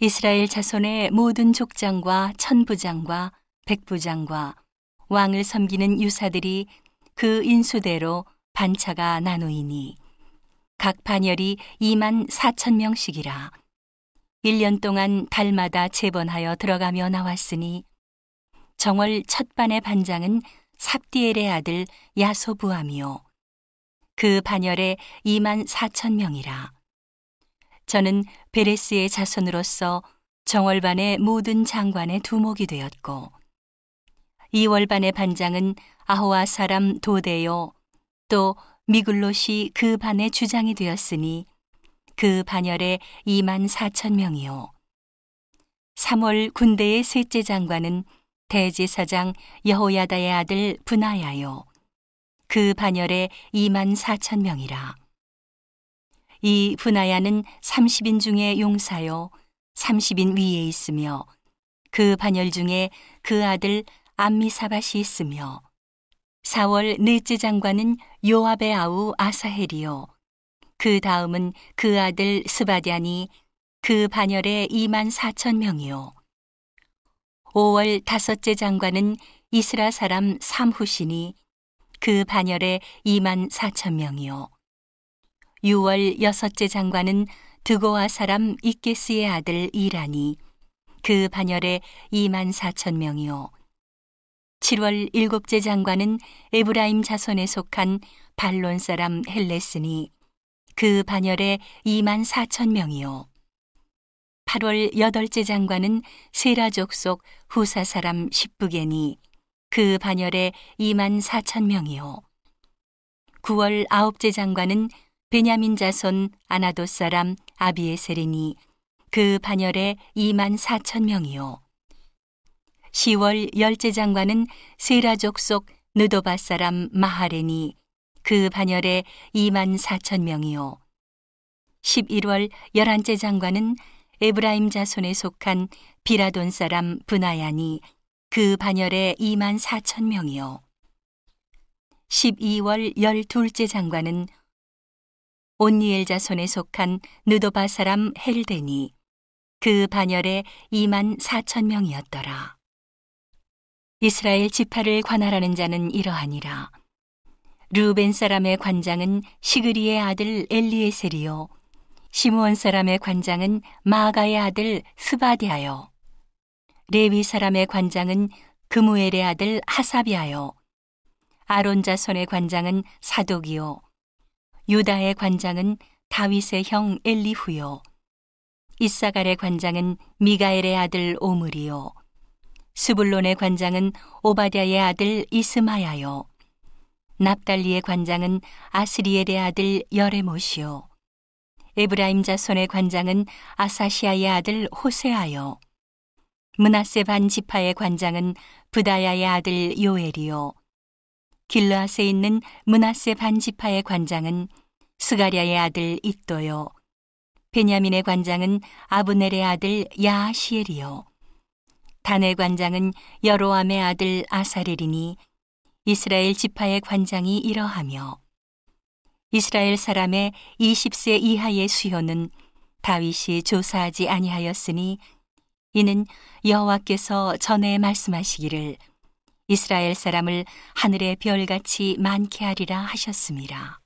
이스라엘 자손의 모든 족장과 천부장과 백부장과 왕을 섬기는 유사들이 그 인수대로 반차가 나누이니 각 반열이 2만 4천 명씩이라. 1년 동안 달마다 재번하여 들어가며 나왔으니 정월 첫 반의 반장은 삽디엘의 아들 야소부함이요. 그 반열에 2만 4천 명이라 저는 베레스의 자손으로서 정월반의 모든 장관의 두목이 되었고 이월반의 반장은 아호와 사람 도데요 또 미글롯이 그 반의 주장이 되었으니 그 반열에 2만 4천 명이요. 3월 군대의 셋째 장관은 대제사장 여호야다의 아들 분하야요. 그 반열에 2만 4천 명이라 이 분하야는 30인 중에 용사요 30인 위에 있으며 그 반열 중에 그 아들 암미사밭이 있으며 4월 넷째 장관은 요압의 아우 아사헬이요. 그 다음은 그 아들 스바디안이 그 반열에 2만 4천 명이요. 5월 다섯째 장관은 이스라 사람 삼후시니 그 반열에 2만 4천 명이요 6월 여섯째 장관은 드고아 사람 이케스의 아들 이란이 그 반열에 2만 4천 명이요. 7월 일곱째 장관은 에브라임 자손에 속한 발론 사람 헬레스니 그 반열에 2만 4천 명이요. 8월 여덟째 장관은 세라족 속 후사 사람 십부게니 그 반열에 2만 4천 명이요. 9월 아홉째 장관은 베냐민 자손 아나도 사람 아비에셀이니 그 반열에 2만 4천 명이요. 10월 열째 장관은 세라족 속 느도바 사람 마하레니 그 반열에 2만 4천 명이요. 11월 열한째 장관은 에브라임 자손에 속한 비라돈 사람 분하야니 그 반열에 2만 4천 명이요. 12월 열둘째 장관은 온니엘 자손에 속한 느도바 사람 헬데니 그 반열에 2만 4천 명이었더라. 이스라엘 지파를 관할하는 자는 이러하니라. 루벤 사람의 관장은 시그리의 아들 엘리에셀이요. 시므온 사람의 관장은 마가의 아들 스바디아요. 레위 사람의 관장은 그무엘의 아들 하사비아요. 아론 자손의 관장은 사독이요. 유다의 관장은 다윗의 형 엘리후요. 이사갈의 관장은 미가엘의 아들 오므리요. 스불론의 관장은 오바댜의 아들 이스마야요. 납달리의 관장은 아스리엘의 아들 여레못이요. 에브라임 자손의 관장은 아사시아의 아들 호세아요. 문하세 반 지파의 관장은 부다야의 아들 요엘이요. 길르앗에 있는 문하세 반지파의 관장은 스가랴의 아들 이또요. 베냐민의 관장은 아브넬의 아들 야시엘이요. 단의 관장은 여로암의 아들 아사렐이니 이스라엘 지파의 관장이 이러하며 이스라엘 사람의 20세 이하의 수요는 다윗이 조사하지 아니하였으니 이는 여호와께서 전에 말씀하시기를 이스라엘 사람을 하늘의 별같이 많게 하리라 하셨습니다.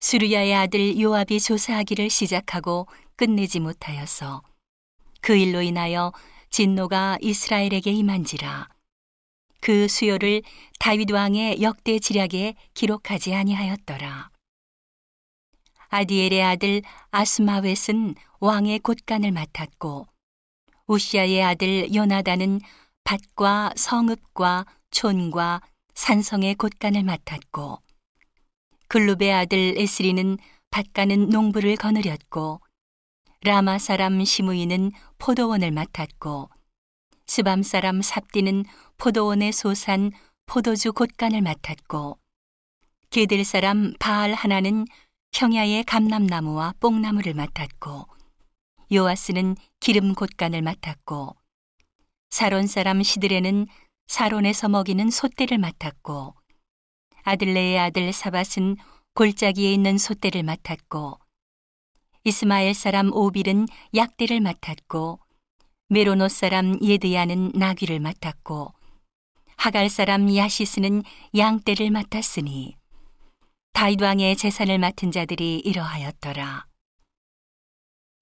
수르야의 아들 요압이 조사하기를 시작하고 끝내지 못하여서 그 일로 인하여 진노가 이스라엘에게 임한지라 그 수요를 다윗 왕의 역대 지략에 기록하지 아니하였더라. 아디엘의 아들 아스마웻은 왕의 곳간을 맡았고 우시아의 아들 요나단은 밭과 성읍과 촌과 산성의 곳간을 맡았고 글룹의 아들 에스리는 밭가는 농부를 거느렸고 라마 사람 시무이는 포도원을 맡았고 스밤 사람 삽디는 포도원의 소산 포도주 곳간을 맡았고 게델 사람 바알 하나는 평야의 감람나무와 뽕나무를 맡았고 요아스는 기름 곳간을 맡았고 사론 사람 시드레는 사론에서 먹이는 소떼를 맡았고 아들레의 아들 사밧은 골짜기에 있는 소떼를 맡았고 이스마엘 사람 오빌은 약대를 맡았고 메로노 사람 예드야는 나귀를 맡았고 하갈 사람 야시스는 양떼를 맡았으니 다윗 왕의 재산을 맡은 자들이 이러하였더라.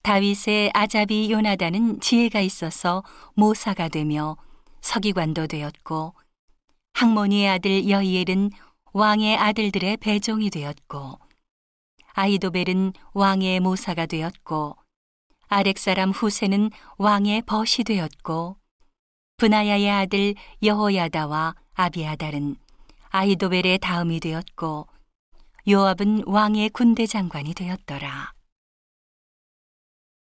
다윗의 아자비 요나단은 지혜가 있어서 모사가 되며 서기관도 되었고 항모니의 아들 여이엘은 왕의 아들들의 배종이 되었고 아이도벨은 왕의 모사가 되었고 아렉 사람 후세는 왕의 벗이 되었고 브나야의 아들 여호야다와 아비아달은 아이도벨의 다음이 되었고 요압은 왕의 군대 장관이 되었더라.